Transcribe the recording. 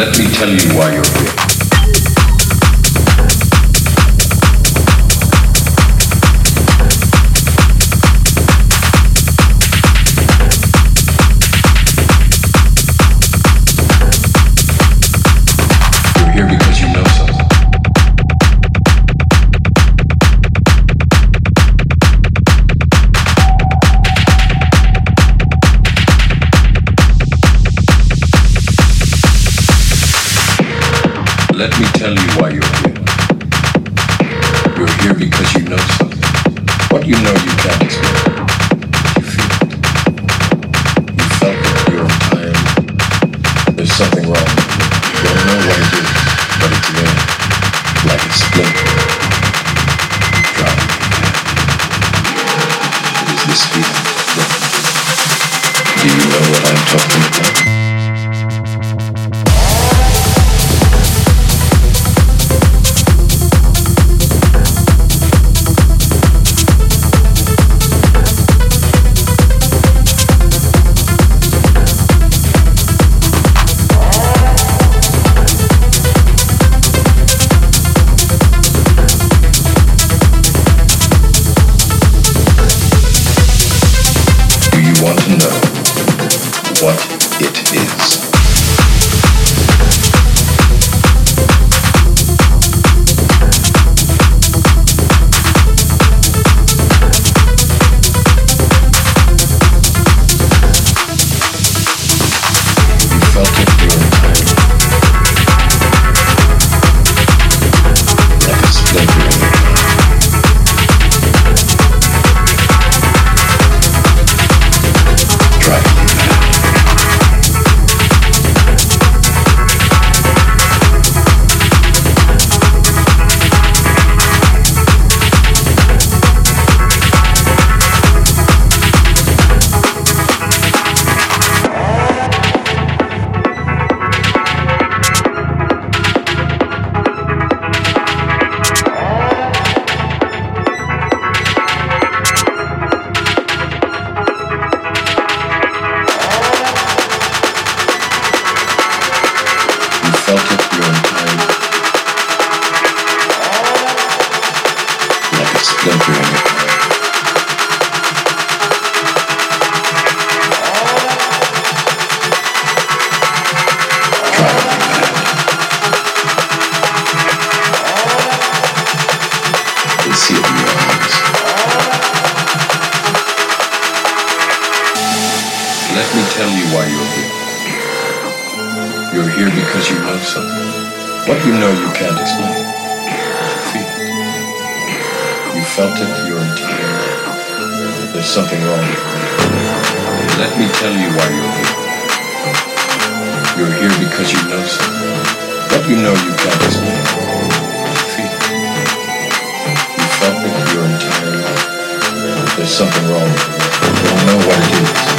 Let me tell you why you're here. Let me tell you why you're here. You're here because you know something. What you know you can't explain. Me tell you why you're here. You're here because you know something. What you know you can't explain. You feel it. You felt it your entire life. There's something wrong with you. Let me tell you why you're here. You're here because you know something. What you know you can't explain. You feel it. You felt it your entire life. There's something wrong. With you. You don't know what it is,